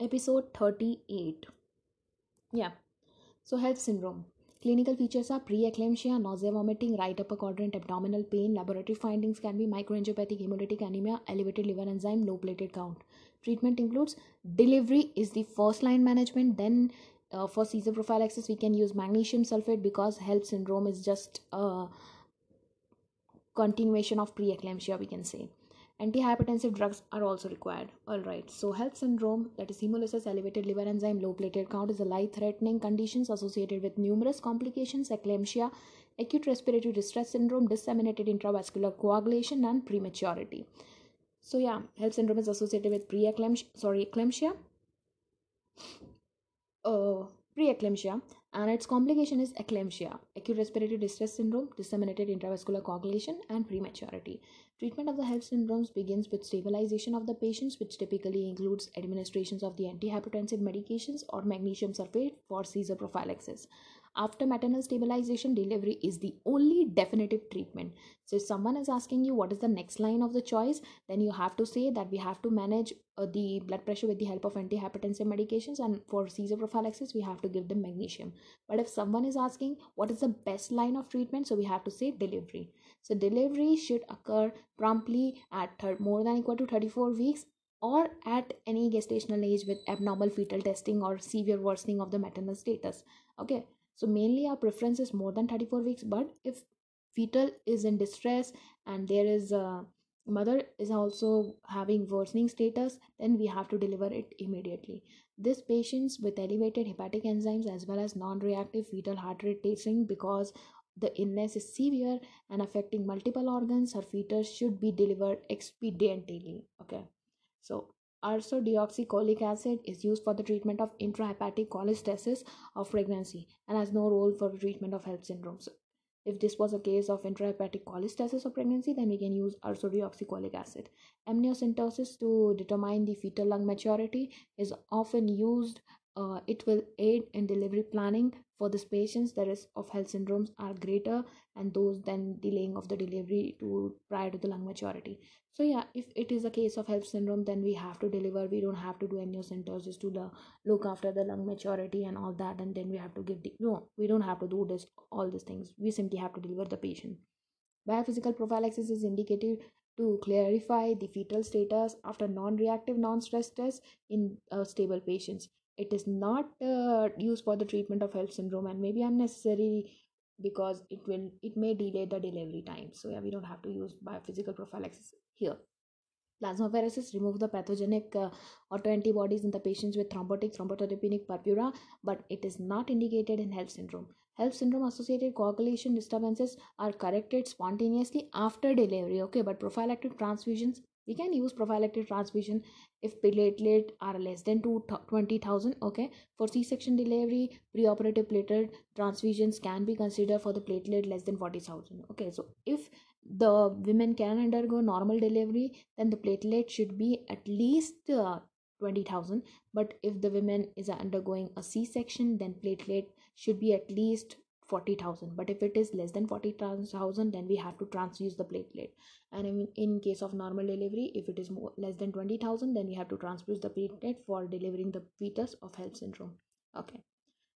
episode 38 yeah. So HELLP syndrome. Clinical features are preeclampsia nausea vomiting right upper quadrant abdominal pain laboratory findings can be microangiopathic hemolytic anemia elevated liver enzyme low platelet count. Treatment includes delivery is the first line management then uh, for seizure prophylaxis we can use magnesium sulfate because HELLP syndrome is just a continuation of preeclampsia we can say Antihypertensive drugs are also required. Alright, so HELLP syndrome, that is hemolysis, elevated liver enzyme, low platelet count, is a life threatening conditions associated with numerous complications, eclampsia, acute respiratory distress syndrome, disseminated intravascular coagulation, and prematurity. So, yeah, HELLP syndrome is associated with pre eclampsia, sorry, eclampsia, uh, preeclampsia, and its complication is eclampsia, acute respiratory distress syndrome, disseminated intravascular coagulation, and prematurity. Treatment of the HELLP syndromes begins with stabilization of the patients, which typically includes administrations of the antihypertensive medications or magnesium sulfate for seizure prophylaxis. After maternal stabilization, delivery is the only definitive treatment. So, if someone is asking you what is the next line of the choice, then you have to say that we have to manage uh, the blood pressure with the help of antihypertensive medications, and for seizure prophylaxis, we have to give them magnesium. But if someone is asking what is the best line of treatment, so we have to say delivery. So, delivery should occur promptly at third, more than equal to 34 weeks or at any gestational age with abnormal fetal testing or severe worsening of the maternal status. Okay, so mainly our preference is more than 34 weeks, but if fetal is in distress and there is a mother is also having worsening status, then we have to deliver it immediately. This patients with elevated hepatic enzymes as well as non-reactive fetal heart rate testing because the illness is severe and affecting multiple organs, her fetus should be delivered expediently. Okay, so ursodeoxycholic acid is used for the treatment of intrahepatic cholestasis of pregnancy and has no role for the treatment of HELLP syndromes. If this was a case of intrahepatic cholestasis of pregnancy, then we can use ursodeoxycholic acid. Amniocentesis to determine the fetal lung maturity is often used uh, it will aid in delivery planning for these patients. The risk of HELLP syndromes are greater and those then delaying of the delivery to prior to the lung maturity. So yeah if it is a case of HELLP syndrome then we have to deliver. We don't have to do any amniocentesis to the look after the lung maturity and all that and then we have to give the no we don't have to do this all these things. We simply have to deliver the patient. Biophysical prophylaxis is indicated to clarify the fetal status after non-reactive non-stress tests in uh, stable patients it is not uh, used for the treatment of HELLP syndrome and may be unnecessary because it will it may delay the delivery time. So yeah we don't have to use biophysical prophylaxis here. Plasmapheresis remove the pathogenic uh, autoantibodies in the patients with thrombotic thrombocytopenic purpura but it is not indicated in HELLP syndrome. HELLP syndrome associated coagulation disturbances are corrected spontaneously after delivery okay? But prophylactic transfusions we can use prophylactic transfusion if platelet are less than 20000 okay? For c-section delivery preoperative platelet transfusions can be considered for the platelet less than 40000 okay? So if the women can undergo normal delivery then the platelet should be at least uh, 20000 but if the women is undergoing a c-section then platelet should be at least 40000 but if it is less than 40000 then we have to transfuse the platelet. And in, in case of normal delivery if it is more less than 20000 then we have to transfuse the platelet for delivering the fetus of HELLP syndrome. Okay.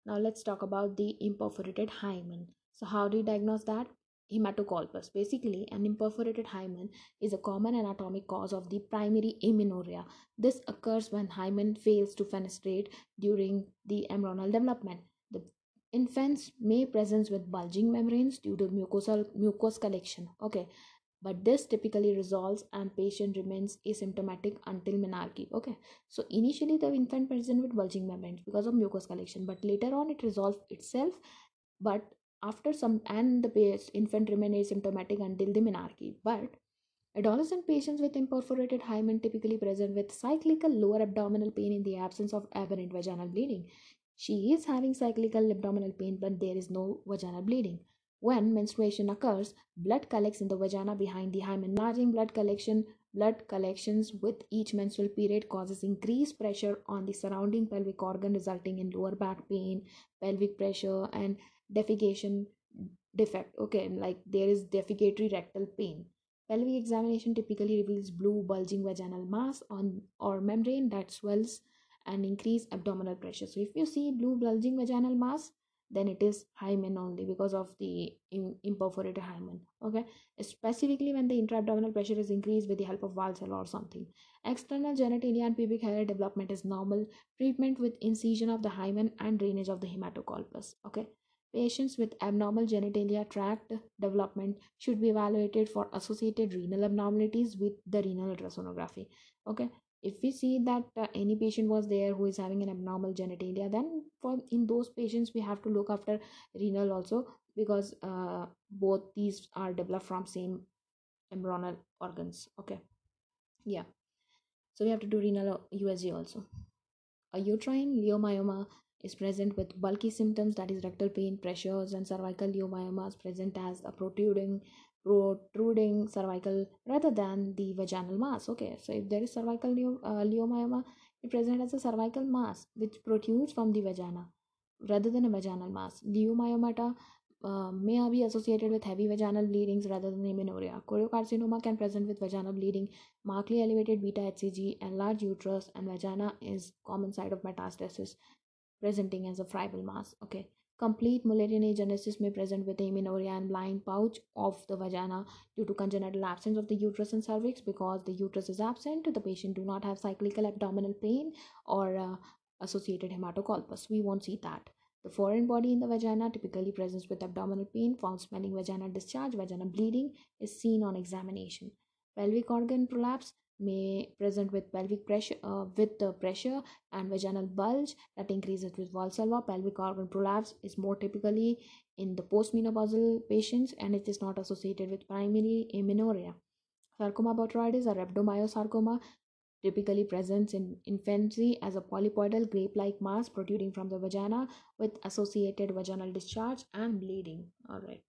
Now let's talk about the imperforated hymen. So how do you diagnose that? Hematocolpus. Basically an imperforated hymen is a common anatomic cause of the primary amenorrhea. This occurs when hymen fails to fenestrate during the embryonal development infants may present with bulging membranes due to mucosal mucous collection okay? But this typically resolves and patient remains asymptomatic until menarche okay? So initially the infant present with bulging membranes because of mucous collection but later on it resolves itself but after some and the infant remains asymptomatic until the menarche. But adolescent patients with imperforated hymen typically present with cyclical lower abdominal pain in the absence of aberrant vaginal bleeding she is having cyclical abdominal pain, but there is no vaginal bleeding. When menstruation occurs, blood collects in the vagina behind the hymen. Enlarging blood collection, blood collections with each menstrual period causes increased pressure on the surrounding pelvic organ, resulting in lower back pain, pelvic pressure, and defecation defect. Okay, like there is defecatory rectal pain. Pelvic examination typically reveals blue bulging vaginal mass on or membrane that swells and increase abdominal pressure. So if you see blue bulging vaginal mass then it is hymen only because of the imperforated hymen okay? Specifically when the intra-abdominal pressure is increased with the help of valsalva or something. External genitalia and pubic hair development is normal treatment with incision of the hymen and drainage of the hematocolpus okay patients with abnormal genitalia tract development should be evaluated for associated renal abnormalities with the renal ultrasonography. Okay if we see that uh, any patient was there who is having an abnormal genitalia then for in those patients we have to look after renal also because uh, both these are developed from same embryonal organs. Okay yeah. So we have to do renal usg also. A uterine leiomyoma is present with bulky symptoms that is rectal pain pressures and cervical leiomyomas present as a protruding protruding cervical rather than the vaginal mass. Okay so if there is cervical uh, leiomyoma it presents as a cervical mass which protrudes from the vagina rather than a vaginal mass. Leiomyomata uh, may be associated with heavy vaginal bleedings rather than amenorrhea. Choriocarcinoma can present with vaginal bleeding, markedly elevated beta HCG, enlarged uterus, and vagina is common site of metastasis, presenting as a fibril mass. Okay, Complete Mullerian agenesis may present with amenorrhea and blind pouch of the vagina due to congenital absence of the uterus and cervix because the uterus is absent. The patient do not have cyclical abdominal pain or uh, associated hematocolpus. We won't see that. The foreign body in the vagina typically presents with abdominal pain, foul smelling vaginal discharge, vaginal bleeding is seen on examination. Pelvic organ prolapse may present with pelvic pressure uh, with the pressure and vaginal bulge that increases with valsalva pelvic organ prolapse is more typically in the postmenopausal patients and it is not associated with primary amenorrhea. Sarcoma botryoides or rhabdomyosarcoma typically presents in infancy as a polypoidal grape-like mass protruding from the vagina with associated vaginal discharge and bleeding. All right.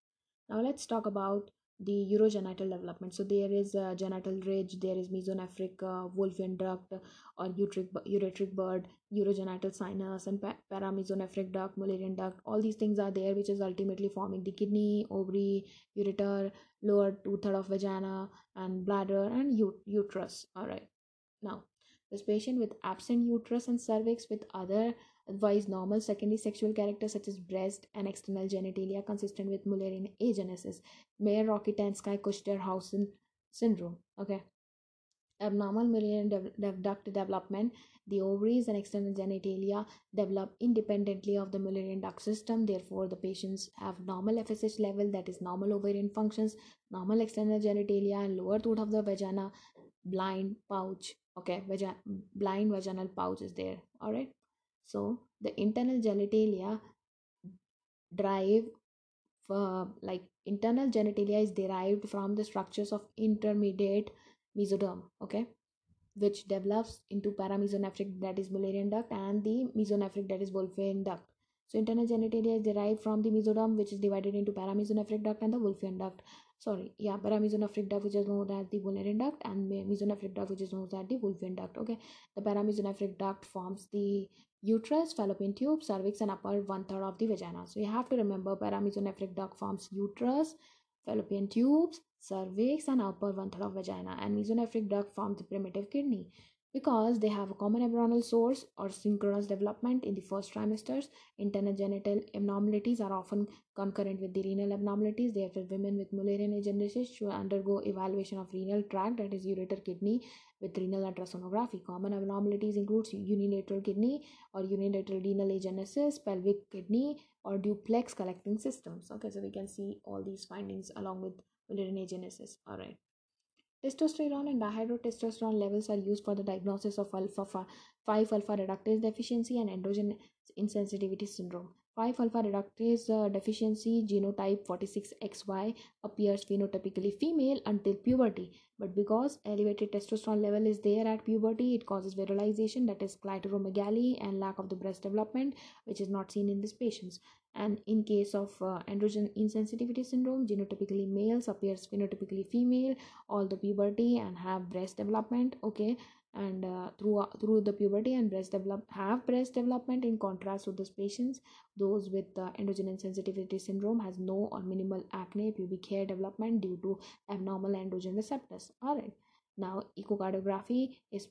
Now let's talk about the urogenital development. So there is a genital ridge there is mesonephric uh, wolffian duct or ureteric bud urogenital sinus and pa- paramesonephric duct mullerian duct. All these things are there which is ultimately forming the kidney ovary ureter lower two-third of vagina and bladder and ut- uterus. All right. Now this patient with absent uterus and cervix with other Otherwise, normal secondary sexual characters such as breast and external genitalia consistent with Mullerian agenesis, Mayer-Rokitansky-Kuster-Hauser syndrome. Okay. Abnormal Mullerian de- duct development, the ovaries and external genitalia develop independently of the Mullerian duct system. Therefore, the patients have normal FSH level, that is normal ovarian functions, normal external genitalia, and lower third of the vagina, blind pouch. Okay, vagina, blind vaginal pouch is there. All right. So the internal genitalia drive uh, like internal genitalia is derived from the structures of intermediate mesoderm okay? Which develops into paramesonephric that is Mullerian duct and the mesonephric that is Wolffian duct. So internal genitalia is derived from the mesoderm which is divided into paramesonephric duct and the Wolffian duct sorry yeah paramesonephric duct which is known as the Mullerian duct and mesonephric duct which is known as the Wolffian duct okay? The paramesonephric duct forms the uterus, fallopian tube, cervix, and upper one third of the vagina. So you have to remember paramesonephric duct forms uterus, fallopian tubes, cervix, and upper one third of vagina, and mesonephric duct forms the primitive kidney because they have a common embryonal source or synchronous development in the first trimesters. Internal genital abnormalities are often concurrent with the renal abnormalities. Therefore, women with Mullerian agenesis should undergo evaluation of renal tract, that is ureter kidney, with renal ultrasonography. Common abnormalities include unilateral kidney or unilateral renal agenesis, pelvic kidney, or duplex collecting systems. Okay, so we can see all these findings along with Mullerian agenesis. All right. Testosterone and dihydrotestosterone levels are used for the diagnosis of alpha 5 alpha reductase deficiency and androgen insensitivity syndrome. 5 alpha reductase uh, deficiency genotype 46XY appears phenotypically female until puberty, but because elevated testosterone level is there at puberty, it causes virilization, that is clitoromegaly, and lack of the breast development, which is not seen in these patients. And in case of uh, androgen insensitivity syndrome genotypically males appears phenotypically female all the puberty and have breast development okay and uh, through uh, through the puberty and breast develop have breast development in contrast to those patients those with uh, androgen insensitivity syndrome has no or minimal acne pubic hair development due to abnormal androgen receptors all right now echocardiography is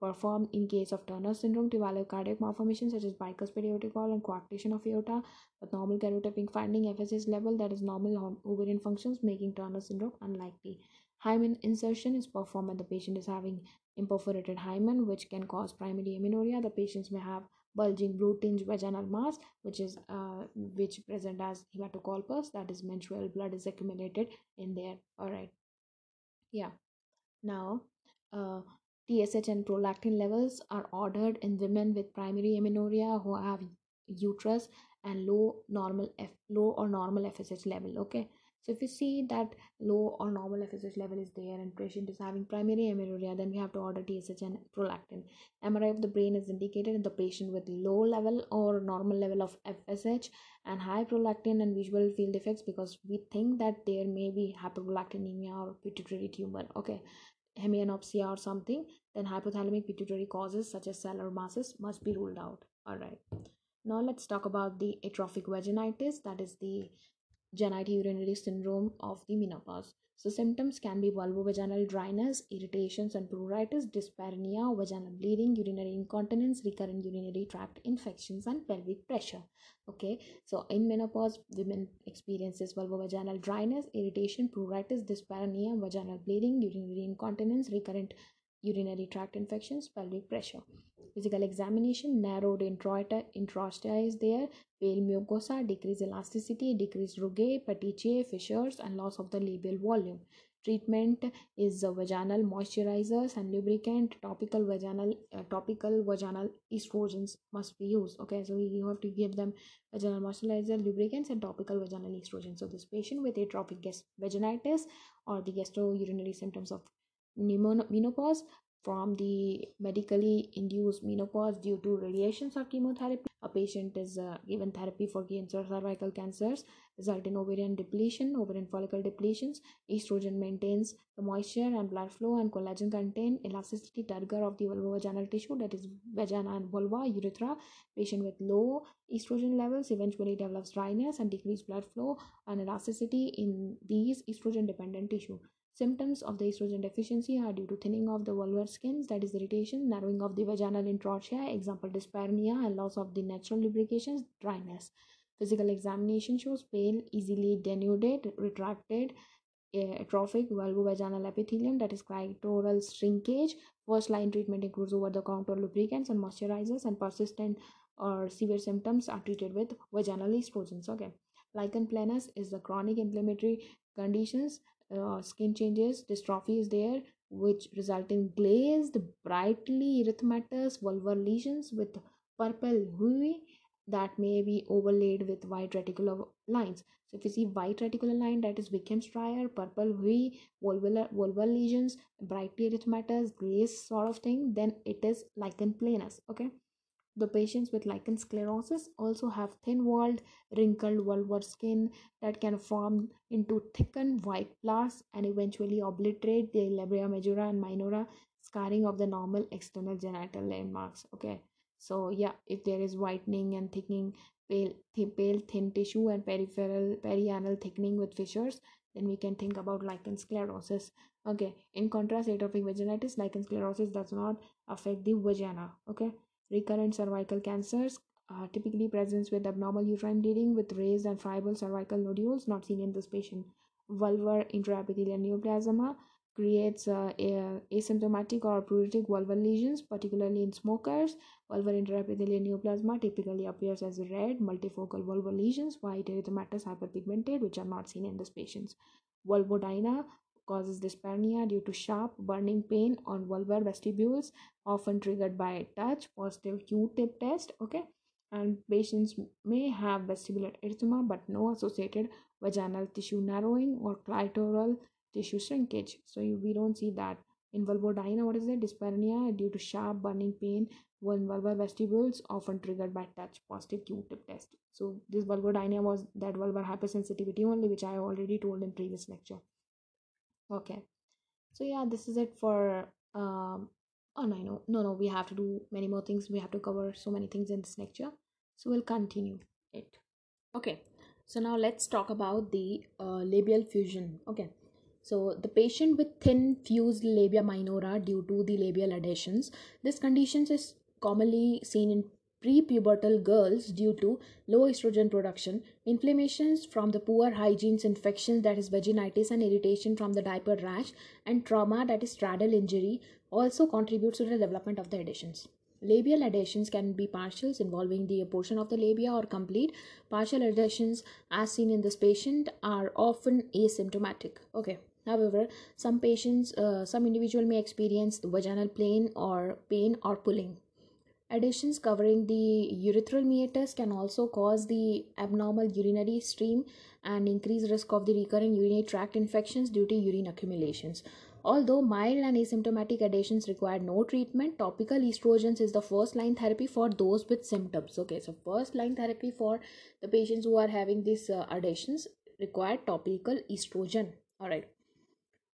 performed in case of Turner syndrome to evaluate cardiac malformations such as bicuspid aortic wall and coarctation of aorta with normal karyotyping finding FSH level that is normal ovarian functions making Turner syndrome unlikely. Hymen insertion is performed when the patient is having imperforated hymen which can cause primary amenorrhea. The patients may have bulging blue tinge vaginal mass which is uh, which present as hematocolpus that is menstrual blood is accumulated in there all right yeah now uh, TSH and prolactin levels are ordered in women with primary amenorrhea who have uterus and low normal F, low or normal FSH level. Okay, so if you see that low or normal FSH level is there and patient is having primary amenorrhea, then we have to order TSH and prolactin. MRI of the brain is indicated in the patient with low level or normal level of FSH and high prolactin and visual field effects because we think that there may be hyperprolactinemia or pituitary tumor. Okay, hemianopsia or something, then hypothalamic pituitary causes such as sellar masses must be ruled out. All right. Now let's talk about the atrophic vaginitis, that is the genitourinary syndrome of the menopause. So symptoms can be vulvovaginal dryness, irritations and pruritus, dyspareunia, vaginal bleeding, urinary incontinence, recurrent urinary tract infections and pelvic pressure. Okay, so in menopause, women experiences vulvovaginal dryness, irritation, pruritus, dyspareunia, vaginal bleeding, urinary incontinence, recurrent urinary tract infections, pelvic pressure. Physical examination, narrowed introita, introitia is there, pale mucosa, decreased elasticity, decreased rugae, petechiae, fissures, and loss of the labial volume. Treatment is vaginal moisturizers and lubricant. Topical vaginal uh, topical vaginal estrogens must be used. Okay, so you have to give them vaginal moisturizer, lubricants, and topical vaginal estrogens. So this patient with atrophic vaginitis or the genitourinary symptoms of menopause from the medically induced menopause due to radiations or chemotherapy. A patient is uh, given therapy for cancer, cervical cancers, result in ovarian depletion, ovarian follicle depletions. Estrogen maintains the moisture and blood flow, and collagen contain elasticity turgor of the vulvovaginal tissue, that is vagina and vulva, urethra. Patient with low estrogen levels eventually develops dryness and decreased blood flow and elasticity in these estrogen dependent tissue. Symptoms of the estrogen deficiency are due to thinning of the vulvar skins, that is irritation, narrowing of the vaginal introitia, example dyspareunia, and loss of the natural lubrications, dryness. Physical examination shows pale, easily denuded, retracted, eh, atrophic vulvovaginal epithelium, that is clitoral shrinkage. First line treatment includes over-the-counter lubricants and moisturizers, and persistent or severe symptoms are treated with vaginal estrogens. Okay, lichen planus is the chronic inflammatory conditions uh, skin changes dystrophy is there which result in glazed brightly erythematous vulvar lesions with purple hue that may be overlaid with white reticular lines. So if you see white reticular line that is wickham's striae purple hue vulvar, vulvar lesions brightly erythematous glazed sort of thing then it is lichen planus okay the patients with lichen sclerosus also have thin walled, wrinkled vulvar skin that can form into thickened white blars and eventually obliterate the labia majora and minora, scarring of the normal external genital landmarks. Okay, so yeah, if there is whitening and thickening, pale, th- pale thin tissue and peripheral perianal thickening with fissures, then we can think about lichen sclerosus. Okay, in contrast, atrophic vaginitis, lichen sclerosus does not affect the vagina. Okay Recurrent cervical cancers are typically present with abnormal uterine bleeding with raised and friable cervical nodules not seen in this patient. Vulvar intraepithelial neoplasia creates uh, asymptomatic or pruritic vulvar lesions, particularly in smokers. Vulvar intraepithelial neoplasia typically appears as red multifocal vulvar lesions, white erythematous hyperpigmented, which are not seen in this patients. Vulvodynia causes dyspareunia due to sharp burning pain on vulvar vestibules often triggered by touch positive q-tip test okay? And patients may have vestibular erythema but no associated vaginal tissue narrowing or clitoral tissue shrinkage. So we don't see that in vulvodynia what is it? Dyspareunia due to sharp burning pain when vulvar vestibules often triggered by touch positive q-tip test. So this vulvodynia was that vulvar hypersensitivity only which i already told in previous lecture okay. So yeah this is it for um oh no no no no we have to do many more things. We have to cover so many things in this lecture. So we'll continue it. Okay. So now let's talk about the uh, labial fusion. Okay. So the patient with thin fused labia minora due to the labial adhesions. This condition is commonly seen in prepubertal girls due to low estrogen production inflammations from the poor hygienes infections that is vaginitis and irritation from the diaper rash and trauma that is straddle injury also contributes to the development of the adhesions Labial adhesions can be partials involving the portion of the labia or complete. Partial adhesions, as seen in this patient, are often asymptomatic. Okay. However, some patients, uh, some individual may experience vaginal pain or pain or pulling. Adhesions covering the urethral meatus can also cause the abnormal urinary stream and increase risk of the recurrent urinary tract infections due to urine accumulations. Although mild and asymptomatic adhesions require no treatment, topical estrogens is the first line therapy for those with symptoms. Okay, so first line therapy for the patients who are having these uh, adhesions require topical estrogen. All right.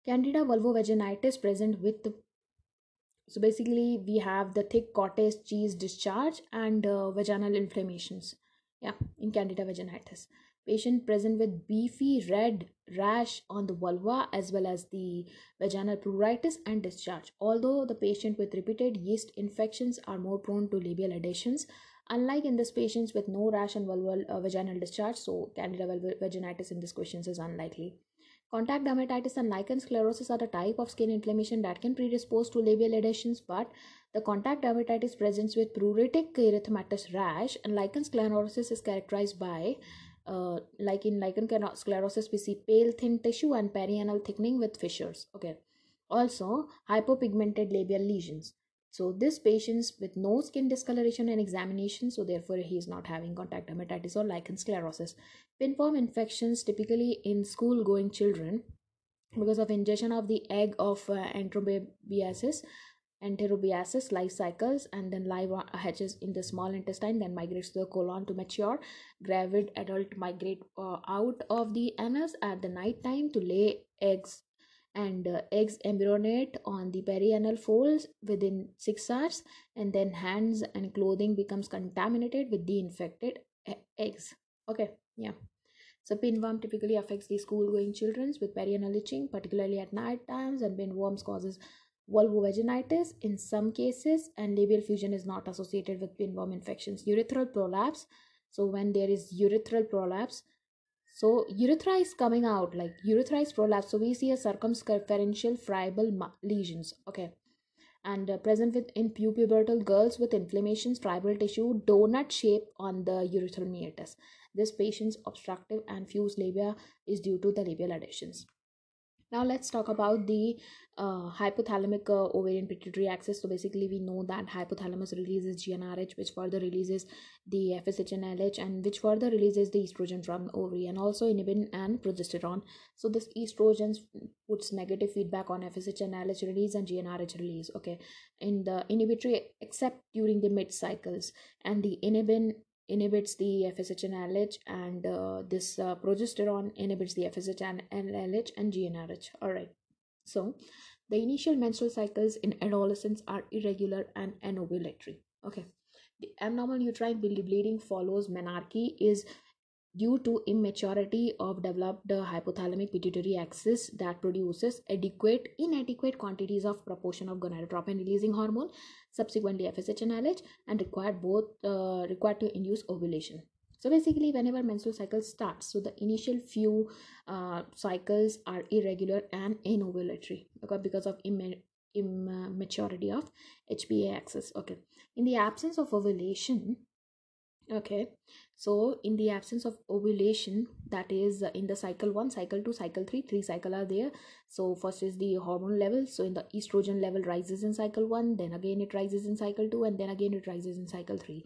Candida vulvovaginitis present with so basically we have the thick cottage cheese discharge and uh, vaginal inflammations yeah in candida vaginitis patient present with beefy red rash on the vulva as well as the vaginal pruritus and discharge. Although the patient with repeated yeast infections are more prone to labial adhesions, unlike in this patients with no rash and vulval uh, vaginal discharge, so candida vaginitis in this question is unlikely. Contact dermatitis and lichen sclerosus are the type of skin inflammation that can predispose to labial adhesions, but the contact dermatitis presents with pruritic erythematous rash and lichen sclerosus is characterized by uh, like in lichen sclerosus we see pale thin tissue and perianal thickening with fissures. Okay. Also hypopigmented labial lesions so this patient's with no skin discoloration and examination so therefore he is not having contact dermatitis or lichen sclerosus. Pinworm infections typically in school going children because of ingestion of the egg of uh, enterobiasis enterobiasis life cycles and then live hatches in the small intestine then migrates to the colon to mature. Gravid adult migrate uh, out of the anus at the night time to lay eggs and uh, eggs embryonate on the perianal folds within 6 hours and then hands and clothing becomes contaminated with the infected eggs. Okay yeah. So pinworm typically affects the school going children with perianal itching particularly at night times and pinworms causes vulvovaginitis in some cases and labial fusion is not associated with pinworm infections. Urethral prolapse so when there is urethral prolapse so urethra is coming out like urethra is prolapse so we see a circumferential friable lesions okay? And uh, present with in pubertal girls with inflammations friable tissue donut shape on the urethral meatus. This patient's obstructive and fused labia is due to the labial adhesions now let's talk about the uh, hypothalamic uh, ovarian pituitary axis. So basically we know that hypothalamus releases gnrh which further releases the fsh and lh and which further releases the estrogen from ovary and also inhibin and progesterone. So this estrogen puts negative feedback on fsh and lh release and gnrh release okay? In the inhibitory except during the mid cycles and the inhibin inhibits the FSH and LH, and uh, this uh, progesterone inhibits the FSH and LH and GnRH. All right. So, the initial menstrual cycles in adolescents are irregular and anovulatory. Okay. The abnormal uterine bleeding follows menarche is due to immaturity of developed hypothalamic pituitary axis that produces adequate inadequate quantities of proportion of gonadotropin releasing hormone subsequently fsh lh and required both uh, required to induce ovulation. So basically whenever menstrual cycle starts so the initial few uh, cycles are irregular and anovulatory okay, because of immaturity of hpa axis okay. In the absence of ovulation okay. So in the absence of ovulation that is uh, in the cycle 1 cycle 2 cycle 3 three cycle are there. So first is the hormone level. So in the estrogen level rises in cycle 1 then again it rises in cycle 2 and then again it rises in cycle 3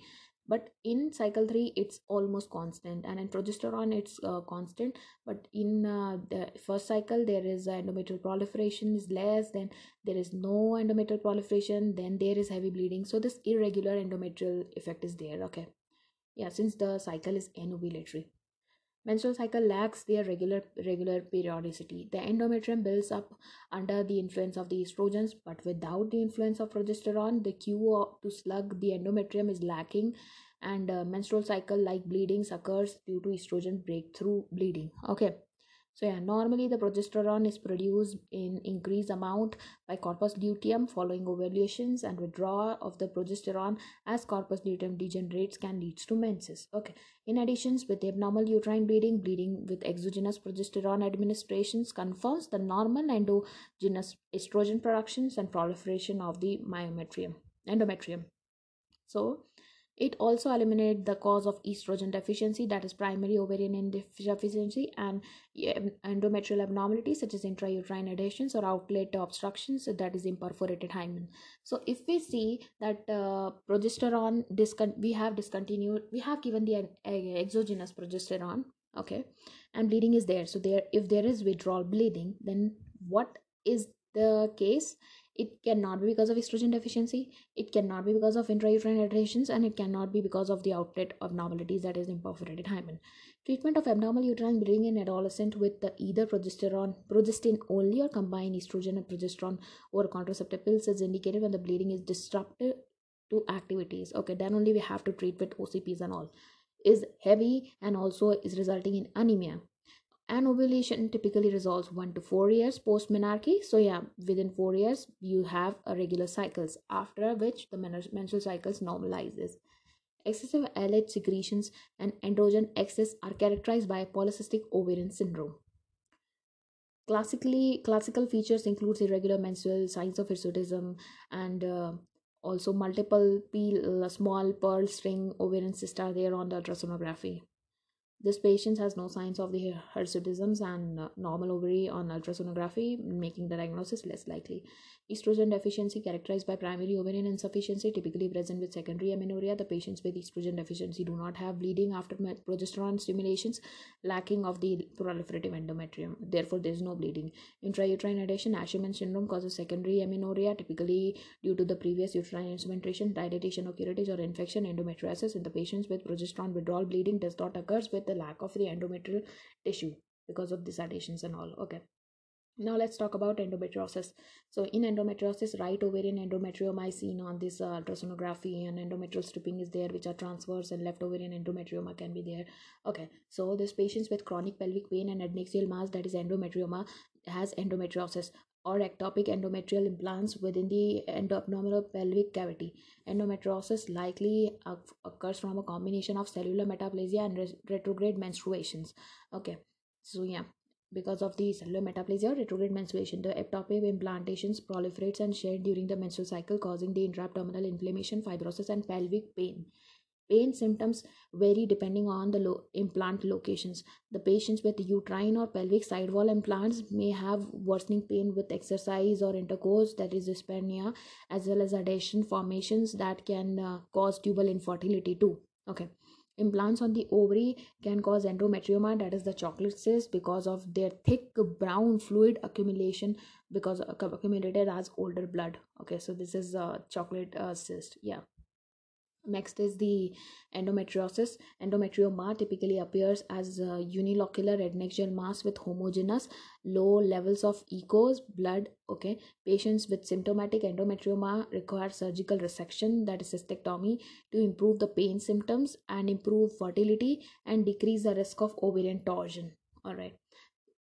but in cycle 3 it's almost constant and in progesterone it's uh, constant. But in uh, the first cycle there is endometrial proliferation is less then there is no endometrial proliferation then there is heavy bleeding. So this irregular endometrial effect is there. Okay yeah since the cycle is anovulatory menstrual cycle lacks their regular regular periodicity. The endometrium builds up under the influence of the estrogens but without the influence of progesterone the cue to slug the endometrium is lacking and uh, menstrual cycle like bleeding occurs due to estrogen breakthrough bleeding. Okay so yeah normally the progesterone is produced in increased amount by corpus luteum following ovulations and withdrawal of the progesterone as corpus luteum degenerates can lead to menses. Okay. In addition with abnormal uterine bleeding bleeding with exogenous progesterone administrations confirms the normal endogenous estrogen productions and proliferation of the myometrium endometrium. So it also eliminates the cause of estrogen deficiency, that is primary ovarian deficiency, and endometrial abnormalities such as intrauterine adhesions or outlet obstructions, that is imperforated hymen. So, if we see that uh, progesterone, discon- we have discontinued, we have given the exogenous progesterone, okay, and bleeding is there. So, there, if there is withdrawal bleeding, then what is the case? It cannot be because of estrogen deficiency. It cannot be because of intrauterine adhesions and it cannot be because of the outlet abnormalities that is imperforated hymen. Treatment of abnormal uterine bleeding in adolescent with the either progesterone progestin only or combined estrogen and progesterone or contraceptive pills is indicated when the bleeding is disruptive to activities. Okay then only we have to treat with ocps and all. Is heavy and also is resulting in anemia and ovulation typically resolves one to four years post menarche so yeah within four years you have regular cycles after which the menstrual cycles normalizes. Excessive LH secretions and androgen excess are characterized by polycystic ovarian syndrome. Classically classical features includes irregular menstrual signs of hirsutism and uh, also multiple peel, uh, small pearl string ovarian cysts are there on the ultrasonography this patient has no signs of the hirsutisms and normal ovary on ultrasonography, making the diagnosis less likely. Estrogen deficiency characterized by primary ovarian insufficiency, typically present with secondary amenorrhea. The patients with estrogen deficiency do not have bleeding after progesterone stimulations, lacking of the proliferative endometrium. Therefore, there is no bleeding. Intrauterine adhesion, Asherman syndrome causes secondary amenorrhea, typically due to the previous uterine instrumentation, dilatation or curettage or infection, endometriosis. In the patients with progesterone withdrawal, bleeding does not occur with the lack of the endometrial tissue because of these adhesions and all. Okay. Now let's talk about endometriosis. So in endometriosis right ovarian endometrioma is seen on this uh, ultrasonography and endometrial stripping is there which are transverse and left ovarian endometrioma can be there okay. So this patients with chronic pelvic pain and adnexal mass that is endometrioma has endometriosis or ectopic endometrial implants within the endoabdominal pelvic cavity. Endometriosis likely occurs from a combination of cellular metaplasia and retrograde menstruations. Okay, so yeah, because of the cellular metaplasia or retrograde menstruation, the ectopic implantations proliferates and shed during the menstrual cycle, causing the intra-abdominal inflammation, fibrosis, and pelvic pain. Pain symptoms vary depending on the lo- implant locations. The patients with uterine or pelvic sidewall implants may have worsening pain with exercise or intercourse, that is dyspnea, as well as adhesion formations that can uh, cause tubal infertility too. Okay Implants on the ovary can cause endometrioma, that is the chocolate cyst, because of their thick brown fluid accumulation because accumulated as older blood. Okay, so this is a chocolate uh, cyst. Yeah. Next is the endometriosis. Endometrioma typically appears as a unilocular adnexal mass with homogeneous low levels of ECOS blood. Okay, patients with symptomatic endometrioma require surgical resection, that is cystectomy, to improve the pain symptoms and improve fertility and decrease the risk of ovarian torsion. All right,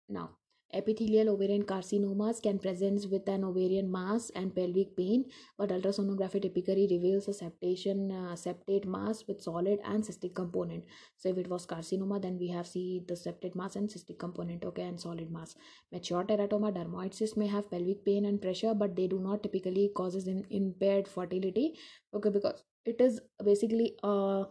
now Epithelial ovarian carcinomas can present with an ovarian mass and pelvic pain, but ultrasonography typically reveals a septation uh, septate mass with solid and cystic component. So if it was carcinoma, then we have see the septate mass and cystic component, okay, and solid mass. Mature teratoma dermoid cyst may have pelvic pain and pressure, but they do not typically causes in impaired fertility, okay, because it is basically a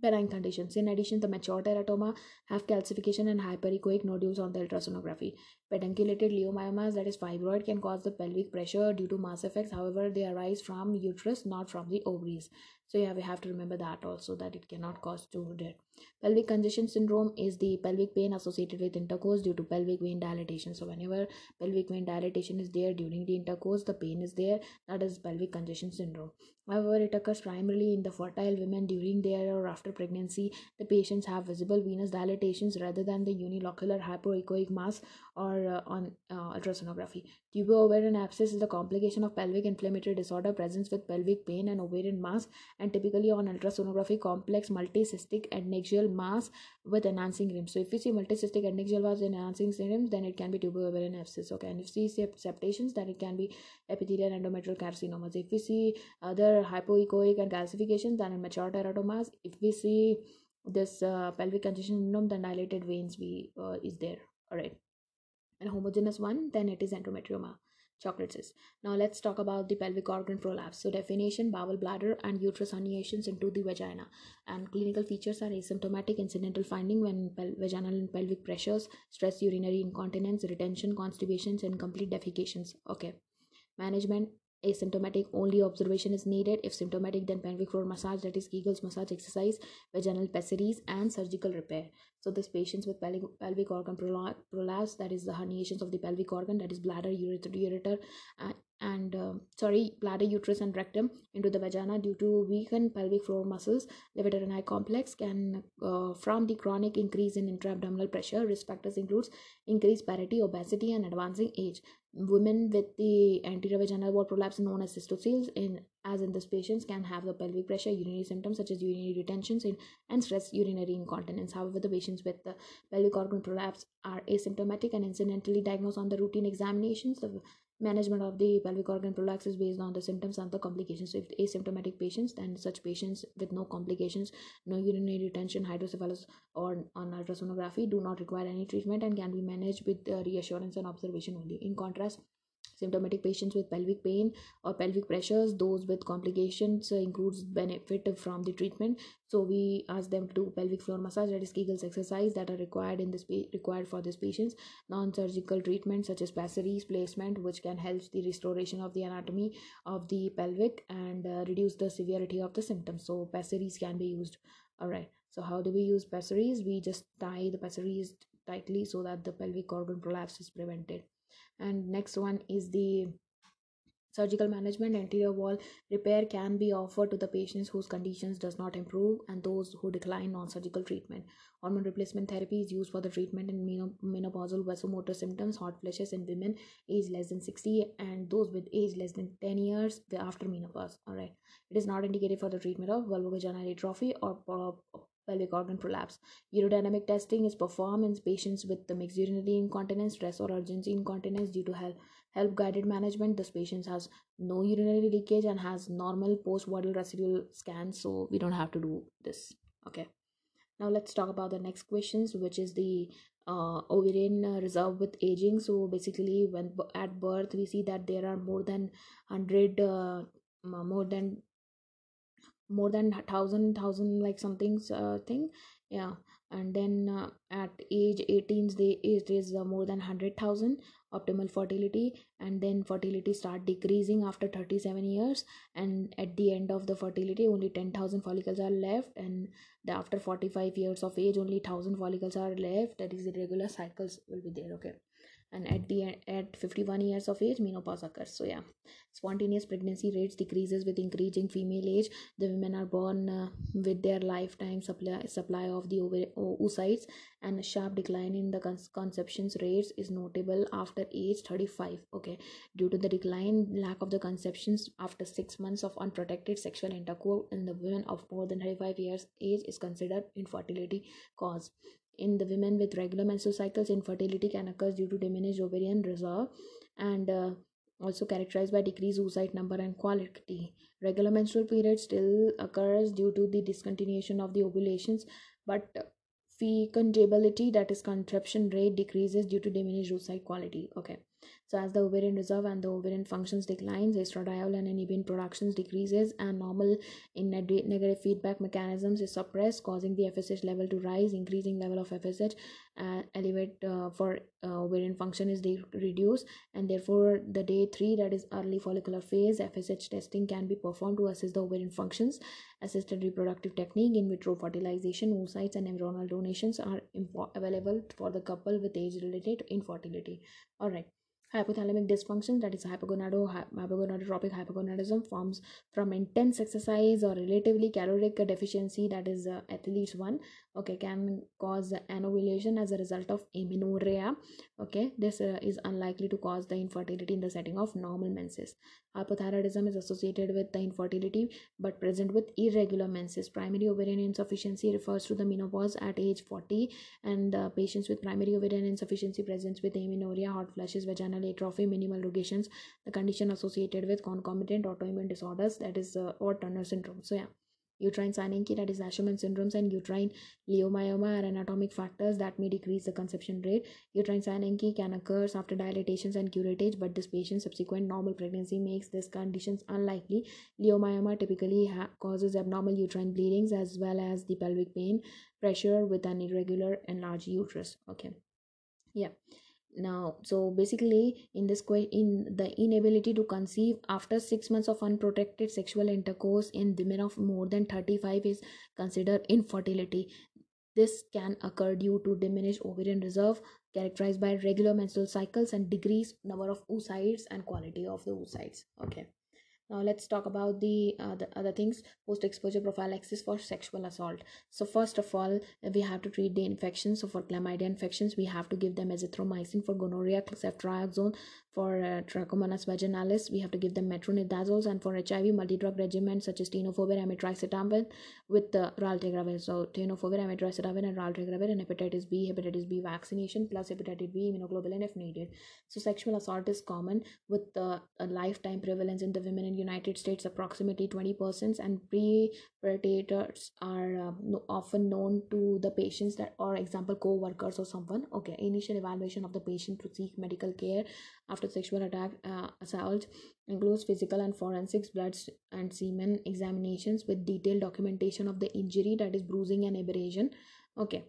benign conditions. In addition, the mature teratoma have calcification and hyperechoic nodules on the ultrasonography. Pedunculated leiomyomas, that is fibroid, can cause the pelvic pressure due to mass effects. However, they arise from uterus, not from the ovaries. So yeah, we have to remember that also that it cannot cause to death. Pelvic congestion syndrome is the pelvic pain associated with intercourse due to pelvic vein dilatation. So whenever pelvic vein dilatation is there during the intercourse, the pain is there. That is pelvic congestion syndrome. However, it occurs primarily in the fertile women during their or after pregnancy. The patients have visible venous dilatations rather than the unilocular hypoechoic mass or uh, on uh, ultrasonography. Tubo ovarian abscess is a complication of pelvic inflammatory disorder present with pelvic pain and ovarian mass and typically on ultrasonography complex multicystic adnexal mass with enhancing rims. So if we see multicystic adnexal mass with enhancing rims then it can be tubular abscess okay? And if we see septations then it can be epithelial endometrial carcinomas if we see other hypoechoic and calcifications then mature teratomas. If we see this uh, pelvic congestion syndrome then dilated veins we uh, is there all right? And homogeneous one then it is endometrioma chocolate cyst. Now let's talk about the pelvic organ prolapse. So definition, bowel bladder and uterus herniations into the vagina. And clinical features are asymptomatic incidental finding when vaginal and pelvic pressures, stress, urinary incontinence, retention, constipations, and complete defecations. Okay. Management, asymptomatic only observation is needed. If symptomatic then pelvic floor massage that is kegel's massage exercise vaginal pessaries and surgical repair. So this patients with pelvic, pelvic organ prolapse that is the herniations of the pelvic organ that is bladder ureter, ureter uh, and uh, sorry bladder uterus and rectum into the vagina due to weakened pelvic floor muscles levator ani complex can uh, from the chronic increase in intra-abdominal pressure risk factors includes increased parity obesity and advancing age. Women with the anterior vaginal wall prolapse known as cystoceles in as in this patients can have the pelvic pressure urinary symptoms such as urinary retentions in, and stress urinary incontinence. However the patients with the pelvic organ prolapse are asymptomatic and incidentally diagnosed on the routine examinations the management of the pelvic organ prolapse is based on the symptoms and the complications. So if asymptomatic patients then such patients with no complications no urinary retention hydrocephalus or on ultrasonography do not require any treatment and can be managed with uh, reassurance and observation only. In contrast symptomatic patients with pelvic pain or pelvic pressures those with complications uh, includes benefit from the treatment. So we ask them to do pelvic floor massage that is kegel's exercise that are required in this required for these patients. Non-surgical treatment such as pessaries placement which can help the restoration of the anatomy of the pelvic and uh, reduce the severity of the symptoms. So pessaries can be used. All right so how do we use pessaries we just tie the pessaries tightly so that the pelvic organ prolapse is prevented and next one is the surgical management. Anterior wall repair can be offered to the patients whose conditions does not improve and those who decline non-surgical treatment. Hormone replacement therapy is used for the treatment in menopausal vasomotor symptoms. Hot flashes in women age less than 60 and those with age less than 10 years after menopause. All right. It is not indicated for the treatment of vulvovaginal atrophy or pelvic organ prolapse. Urodynamic testing is performed in patients with the mixed urinary incontinence, stress or urgency incontinence due to help, help guided management. This patient has no urinary leakage and has normal post-waddle residual scans, so we don't have to do this. Okay. Now let's talk about the next questions, which is the uh, ovarian uh, reserve with aging. So basically, when at birth we see that there are more than hundred, uh, more than more than thousand thousand like something uh, thing. Yeah. And then uh, at age 18 they it is uh, more than 100000 optimal fertility. And then fertility start decreasing after 37 years. And at the end of the fertility only 10000 follicles are left. And the, after 45 years of age only 1000 follicles are left. That is the regular cycles will be there okay and at the at 51 years of age menopause occurs. So yeah. Spontaneous pregnancy rates decreases with increasing female age. The women are born uh, with their lifetime supply supply of the oocytes and a sharp decline in the con- conceptions rates is notable after age 35 okay? Due to the decline lack of the conceptions after 6 months of unprotected sexual intercourse in the women of more than 35 years age is considered infertility cause in the women with regular menstrual cycles infertility can occur due to diminished ovarian reserve and uh, also characterized by decreased oocyte number and quality. Regular menstrual period still occurs due to the discontinuation of the ovulations but fecundability that is conception rate decreases due to diminished oocyte quality. Okay so as the ovarian reserve and the ovarian functions declines, estradiol and inhibin productions decreases and normal in negative feedback mechanisms is suppressed, causing the FSH level to rise, increasing level of FSH uh, elevate uh, for uh, ovarian function is de- reduced and therefore the day 3 that is early follicular phase FSH testing can be performed to assess the ovarian functions. Assisted reproductive technique in vitro fertilization, oocytes and embryonal donations are impo- available for the couple with age related infertility. Alright hypothalamic dysfunction that is hypogonado hypogonadotropic hypogonadism forms from intense exercise or relatively caloric deficiency that is uh, athlete's one okay can cause anovulation as a result of amenorrhea okay. This uh, is unlikely to cause the infertility in the setting of normal menses. Hypothyroidism is associated with the infertility but present with irregular menses. Primary ovarian insufficiency refers to the menopause at age 40 and uh, patients with primary ovarian insufficiency presents with amenorrhea hot flashes vaginal atrophy minimal rugations the condition associated with concomitant autoimmune disorders that is uh, or turner syndrome. So yeah uterine synanche that is Asherman syndromes and uterine leiomyoma are anatomic factors that may decrease the conception rate. Uterine synanche can occur after dilatations and curettage but this patient's subsequent normal pregnancy makes these conditions unlikely. Leiomyoma typically causes abnormal uterine bleedings as well as the pelvic pain pressure with an irregular enlarged uterus. Okay. Yeah now. So basically in this in the inability to conceive after six months of unprotected sexual intercourse in women of more than 35 is considered infertility. This can occur due to diminished ovarian reserve characterized by regular menstrual cycles and decreased number of oocytes and quality of the oocytes. Okay now let's talk about the, uh, the other things post exposure prophylaxis for sexual assault. So first of all we have to treat the infections. So for chlamydia infections we have to give them azithromycin for gonorrhea ceftriaxone for uh, trichomonas vaginalis. We have to give them metronidazole and for hiv multi-drug regimen such as tenofovir emtricitabine with uh, raltegravir. So tenofovir emtricitabine and raltegravir and hepatitis b hepatitis b vaccination plus hepatitis b immunoglobulin if needed. So sexual assault is common with uh, lifetime prevalence in the women in United States approximately 20% and pre-predators are uh, often known to the patients that or example co-workers or someone. Okay initial evaluation of the patient to seek medical care after sexual attack uh, assault includes physical and forensics blood and semen examinations with detailed documentation of the injury that is bruising and abrasion. Okay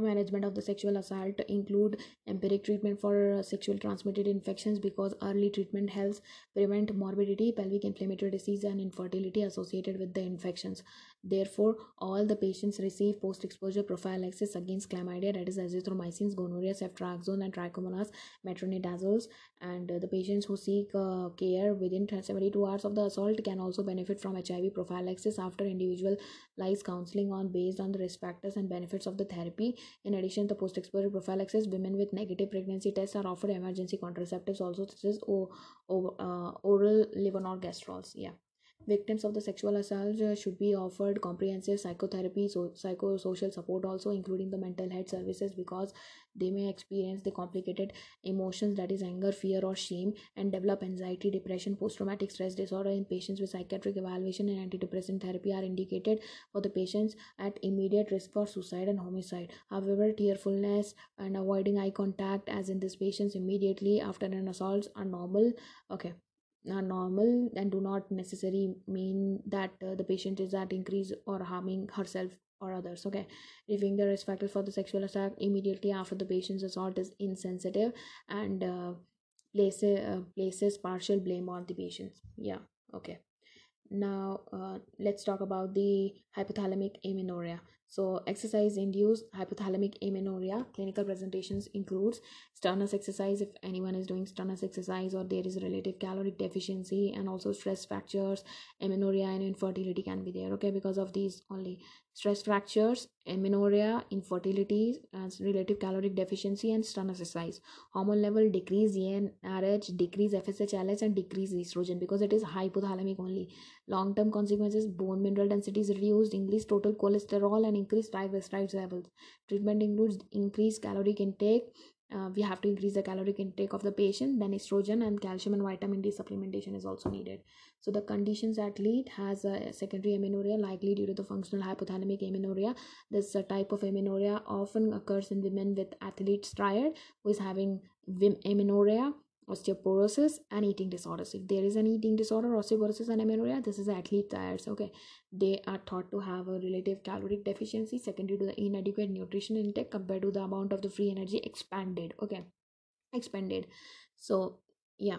management of the sexual assault include empiric treatment for uh, sexual transmitted infections because early treatment helps prevent morbidity pelvic inflammatory disease and infertility associated with the infections therefore all the patients receive post exposure prophylaxis against chlamydia that is azithromycin gonorrhea ceftriaxone and trichomonas metronidazoles and uh, the patients who seek uh, care within 72 hours of the assault can also benefit from hiv prophylaxis after individual lies counseling on based on the risk factors and benefits of the therapy in addition to post-exposure prophylaxis, women with negative pregnancy tests are offered emergency contraceptives also such as o- o- uh, oral levonorgestrols. Yeah. Victims of the sexual assault uh, should be offered comprehensive psychotherapy, so psychosocial support also, including the mental health services, because they may experience the complicated emotions that is anger, fear, or shame, and develop anxiety, depression, post-traumatic stress disorder in patients with psychiatric evaluation and antidepressant therapy are indicated for the patients at immediate risk for suicide and homicide. However, tearfulness and avoiding eye contact, as in these patients immediately after an assault, are normal. Okay are normal and do not necessarily mean that uh, the patient is at increase or harming herself or others okay? Reviewing the risk for the sexual attack immediately after the patient's assault is insensitive and uh, places uh, places partial blame on the patients yeah okay. Now uh, let's talk about the hypothalamic amenorrhea so exercise induced hypothalamic amenorrhea clinical presentations includes strenuous exercise if anyone is doing strenuous exercise or there is relative caloric deficiency and also stress fractures amenorrhea and infertility can be there okay because of these only stress fractures, amenorrhea, infertility, and relative caloric deficiency, and strenuous exercise. Hormone level decrease GnRH, decrease FSH, and decrease estrogen because it is hypothalamic only. Long term consequences bone mineral density is reduced, increased total cholesterol, and increased triglycerides levels. Treatment includes increased caloric intake, uh, we have to increase the caloric intake of the patient then estrogen and calcium and vitamin d supplementation is also needed. So the conditions athlete has a secondary amenorrhea likely due to the functional hypothalamic amenorrhea. This uh, type of amenorrhea often occurs in women with athlete's triad who is having amenorrhea osteoporosis and eating disorders. If there is an eating disorder osteoporosis and amenorrhea this is athlete diets okay? They are thought to have a relative caloric deficiency secondary to the inadequate nutrition intake compared to the amount of the free energy expanded okay? Expended. So yeah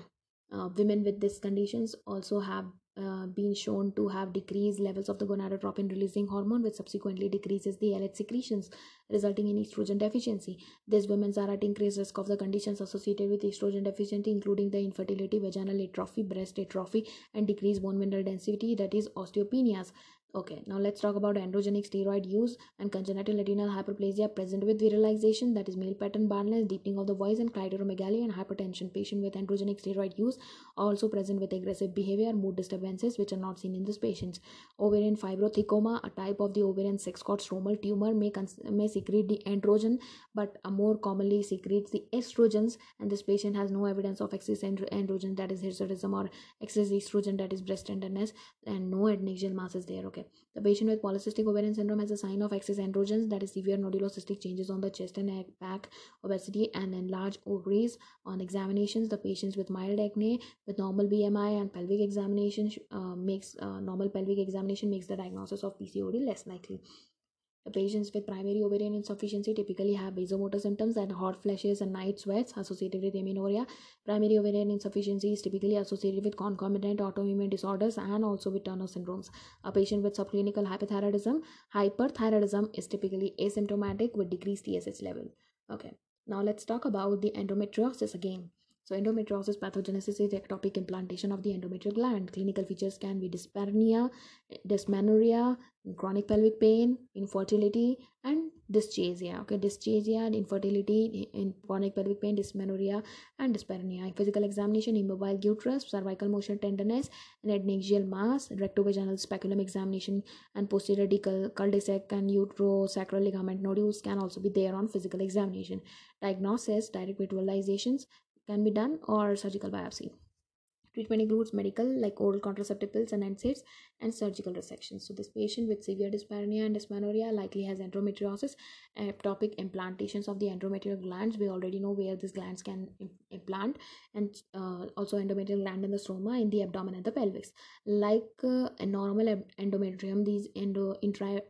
uh, women with these conditions also have uh, been shown to have decreased levels of the gonadotropin releasing hormone, which subsequently decreases the LH secretions, resulting in estrogen deficiency. These women are at increased risk of the conditions associated with estrogen deficiency, including the infertility, vaginal atrophy, breast atrophy, and decreased bone mineral density, that is, osteopenias. Okay, now let's talk about androgenic steroid use and congenital adrenal hyperplasia present with virilization, that is male pattern baldness, deepening of the voice, and clitoromegaly and hypertension. Patient with androgenic steroid use also present with aggressive behavior, mood disturbances, which are not seen in these patients. Ovarian fibrothecoma, a type of the ovarian sex cord stromal tumor, may, may secrete the androgen, but more commonly secretes the estrogens, and this patient has no evidence of excess androgen, that is hirsutism, or excess estrogen, that is breast tenderness, and no adnexal mass is there. Okay the patient with polycystic ovarian syndrome has a sign of excess androgens, that is severe nodulocystic changes on the chest and back, obesity, and enlarged ovaries. On examinations, the patients with mild acne with normal BMI and pelvic examination uh, makes uh, normal pelvic examination makes the diagnosis of PCOD less likely. Patients with primary ovarian insufficiency typically have vasomotor symptoms and hot flashes and night sweats associated with amenorrhea. Primary ovarian insufficiency is typically associated with concomitant autoimmune disorders and also with Turner syndromes. A patient with subclinical hypothyroidism, hyperthyroidism is typically asymptomatic with decreased TSH level. Okay, now let's talk about the endometriosis again. So endometriosis pathogenesis is ectopic implantation of the endometrial gland. Clinical features can be dyspareunia, dysmenorrhea, chronic pelvic pain, infertility, and dysphagia. Okay, dysphagia, infertility, in chronic pelvic pain, dysmenorrhea, and dyspareunia. Physical examination, immobile uterus, cervical motion tenderness, and adnexal mass, rectovaginal speculum examination, and posterior cul-de-sac and uterosacral ligament nodules can also be there on physical examination. Diagnosis, direct visualizations, can be done or surgical biopsy. Treatment includes medical like oral contraceptive pills and NSAIDs and surgical resection. So this patient with severe dyspareunia and dysmenorrhea likely has endometriosis, ectopic implantations of the endometrial glands. We already know where these glands can implant and uh, also endometrial gland in the stroma in the abdomen and the pelvis. Like uh, a normal endometrium, these endo intra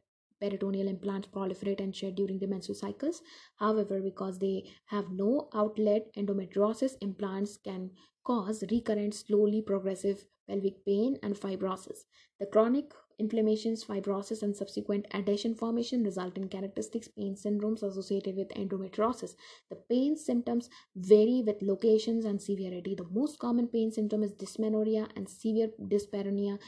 peritoneal implants proliferate and shed during the menstrual cycles. However, because they have no outlet, endometriosis implants can cause recurrent, slowly progressive pelvic pain and fibrosis. The chronic inflammations, fibrosis, and subsequent adhesion formation result in characteristic pain syndromes associated with endometriosis. The pain symptoms vary with locations and severity. The most common pain symptom is dysmenorrhea and severe dyspareunia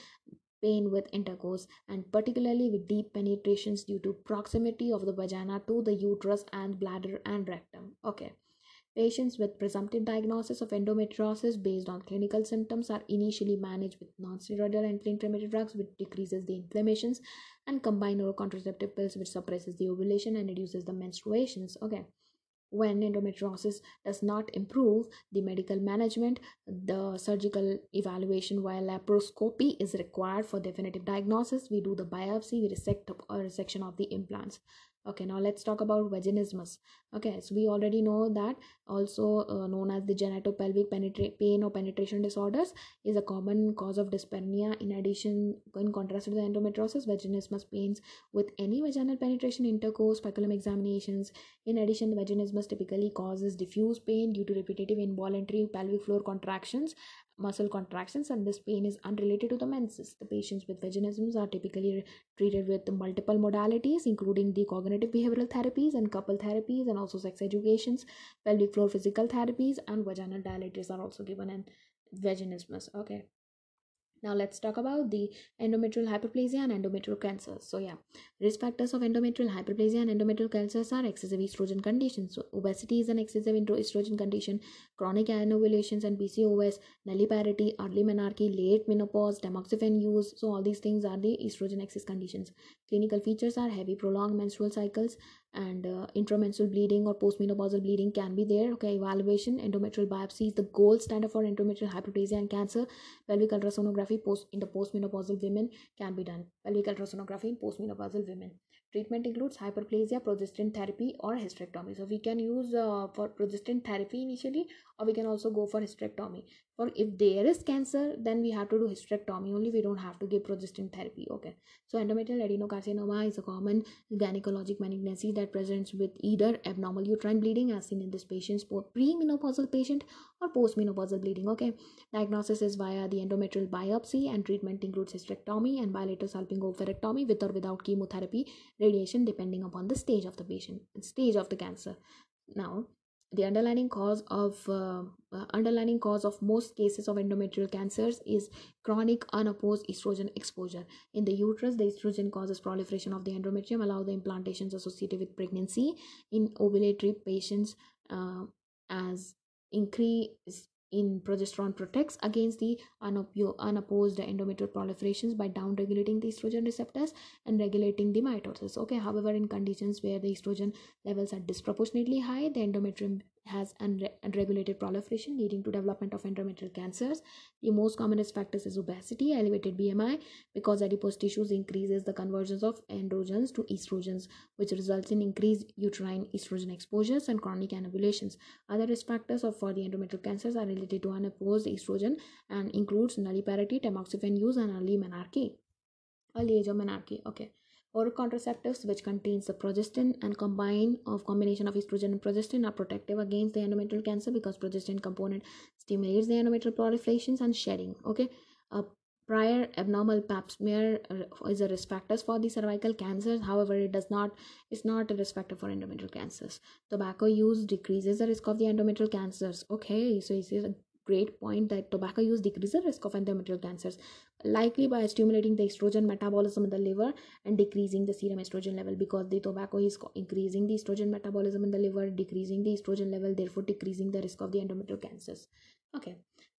pain with intercourse and particularly with deep penetrations due to proximity of the vagina to the uterus and bladder and rectum. Okay. Patients with presumptive diagnosis of endometriosis based on clinical symptoms are initially managed with non-steroidal anti-inflammatory drugs which decreases the inflammations and combined oral contraceptive pills which suppresses the ovulation and reduces the menstruations. Okay when endometriosis does not improve the medical management the surgical evaluation via laparoscopy is required for definitive diagnosis. We do the biopsy we resect a uh, resection of the implants okay now let's talk about vaginismus. Okay so we already know that also uh, known as the genitopelvic penetrate pain or penetration disorders is a common cause of dyspareunia in addition in contrast to the endometriosis vaginismus pains with any vaginal penetration intercourse speculum examinations. In addition the vaginismus typically causes diffuse pain due to repetitive involuntary pelvic floor contractions muscle contractions and this pain is unrelated to the menses. The patients with vaginismus are typically treated with multiple modalities including the cognitive behavioral therapies and couple therapies and also sex educations, pelvic floor physical therapies and vaginal dilators are also given in vaginismus. Okay. Now let's talk about the endometrial hyperplasia and endometrial cancers. So yeah, risk factors of endometrial hyperplasia and endometrial cancers are excessive estrogen conditions. So obesity is an excessive estrogen condition, chronic anovulations and PCOS, nulliparity, early menarche, late menopause, tamoxifen use. So all these things are the estrogen excess conditions. Clinical features are heavy prolonged menstrual cycles, and uh, intramenstrual bleeding or postmenopausal bleeding can be there okay? Evaluation endometrial biopsy is the gold standard for endometrial hyperplasia and cancer. Pelvic ultrasonography post in the postmenopausal women can be done. Pelvic ultrasonography in postmenopausal women. Treatment includes hyperplasia progesterone therapy or hysterectomy. So we can use uh, for progesterone therapy initially or we can also go for hysterectomy. For if there is cancer then we have to do hysterectomy only. We don't have to give progestin therapy okay? So endometrial adenocarcinoma is a common gynecologic malignancy that presents with either abnormal uterine bleeding as seen in this patient's premenopausal patient or postmenopausal bleeding okay? Diagnosis is via the endometrial biopsy and treatment includes hysterectomy and bilateral salpingo-oophorectomy with or without chemotherapy, radiation depending upon the stage of the patient, stage of the cancer. Now, the underlying cause of uh, uh, underlying cause of most cases of endometrial cancers is chronic unopposed estrogen exposure. In the uterus the estrogen causes proliferation of the endometrium allow the implantations associated with pregnancy. In ovulatory patients uh, as increase in progesterone protects against the unopposed endometrial proliferations by downregulating the estrogen receptors and regulating the mitosis. Okay however in conditions where the estrogen levels are disproportionately high the endometrium has unre- unregulated proliferation leading to development of endometrial cancers. The most common risk factors is obesity elevated bmi because adipose tissues increases the conversions of androgens to estrogens which results in increased uterine estrogen exposures and chronic anovulations other risk factors of for the endometrial cancers are related to unopposed estrogen and includes nulliparity tamoxifen use and early menarche. Early age of menarche okay Oral contraceptives, which contains the progestin and combine of combination of estrogen and progestin, are protective against the endometrial cancer because progestin component stimulates the endometrial proliferations and shedding. Okay, a prior abnormal pap smear uh, is a risk factor for the cervical cancers. However, it does not is not a risk factor for endometrial cancers. Tobacco use decreases the risk of the endometrial cancers. Okay, so it's great point that tobacco use decreases the risk of endometrial cancers. Likely by stimulating the estrogen metabolism in the liver and decreasing the serum estrogen level because the tobacco is increasing the estrogen metabolism in the liver decreasing the estrogen level therefore decreasing the risk of the endometrial cancers. Okay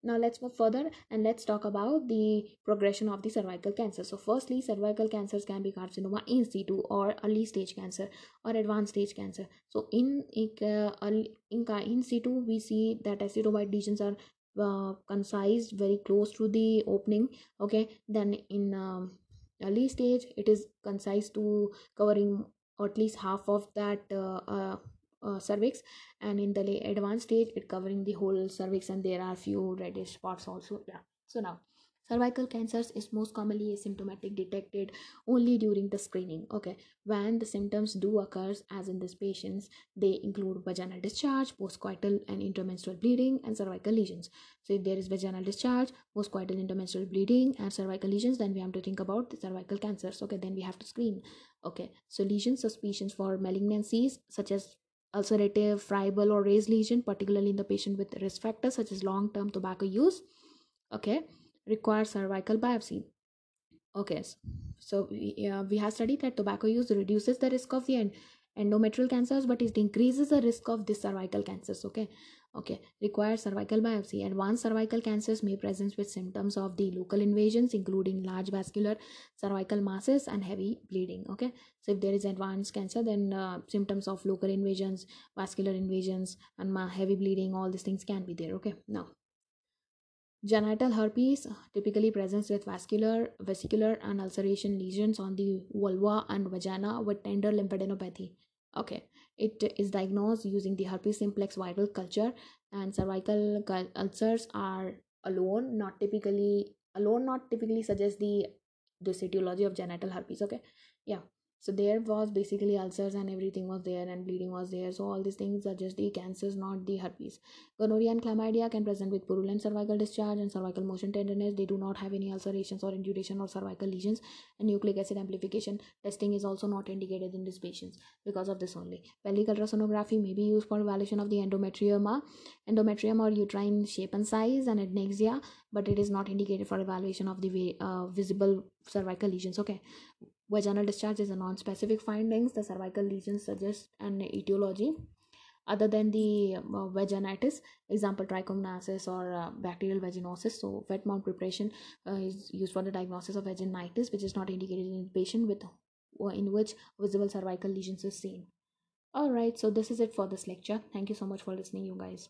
now let's move further and let's talk about the progression of the cervical cancer. So firstly cervical cancers can be carcinoma in situ or early stage cancer or advanced stage cancer. So in uh, in, in situ we see that acetowhite lesions are uh, concised very close to the opening okay? Then in um, early stage it is concise to covering at least half of that uh, uh, uh, cervix. And in the advanced stage it covering the whole cervix and there are few reddish spots also yeah. So now cervical cancers is most commonly asymptomatic detected only during the screening okay? When the symptoms do occurs as in these patients they include vaginal discharge postcoital and intermenstrual bleeding and cervical lesions. So if there is vaginal discharge postcoital intermenstrual bleeding and cervical lesions then we have to think about the cervical cancers okay? Then we have to screen okay? So lesion suspicions for malignancies such as ulcerative friable or raised lesion particularly in the patient with risk factors such as long term tobacco use okay require cervical biopsy. Okay so we, uh, we have studied that tobacco use reduces the risk of the end endometrial cancers but it increases the risk of the cervical cancers okay? Okay require cervical biopsy. Advanced cervical cancers may present with symptoms of the local invasions including large vascular cervical masses and heavy bleeding okay? So if there is advanced cancer then uh, symptoms of local invasions vascular invasions and heavy bleeding all these things can be there okay? Now Genital herpes typically presents with vascular, vesicular, and ulceration lesions on the vulva and vagina with tender lymphadenopathy. Okay, it is diagnosed using the herpes simplex viral culture, and cervical ulcers are alone, not typically alone, not typically suggest the the etiology of genital herpes. Okay, yeah so there was basically ulcers and everything was there and bleeding was there. So all these things are just the cancers not the herpes. Gonorrhea and chlamydia can present with purulent cervical discharge and cervical motion tenderness. They do not have any ulcerations or induration or cervical lesions. And nucleic acid amplification testing is also not indicated in these patients because of this only. Pelvic ultrasonography may be used for evaluation of the endometrium endometrium or uterine shape and size and adnexia but it is not indicated for evaluation of the uh, visible cervical lesions. Okay Vaginal discharge is a non-specific findings. The cervical lesions suggest an etiology other than the uh, vaginitis, example trichomoniasis or uh, bacterial vaginosis. So, wet mount preparation uh, is used for the diagnosis of vaginitis, which is not indicated in patient with uh, in which visible cervical lesions is seen. All right, so this is it for this lecture. Thank you so much for listening, you guys.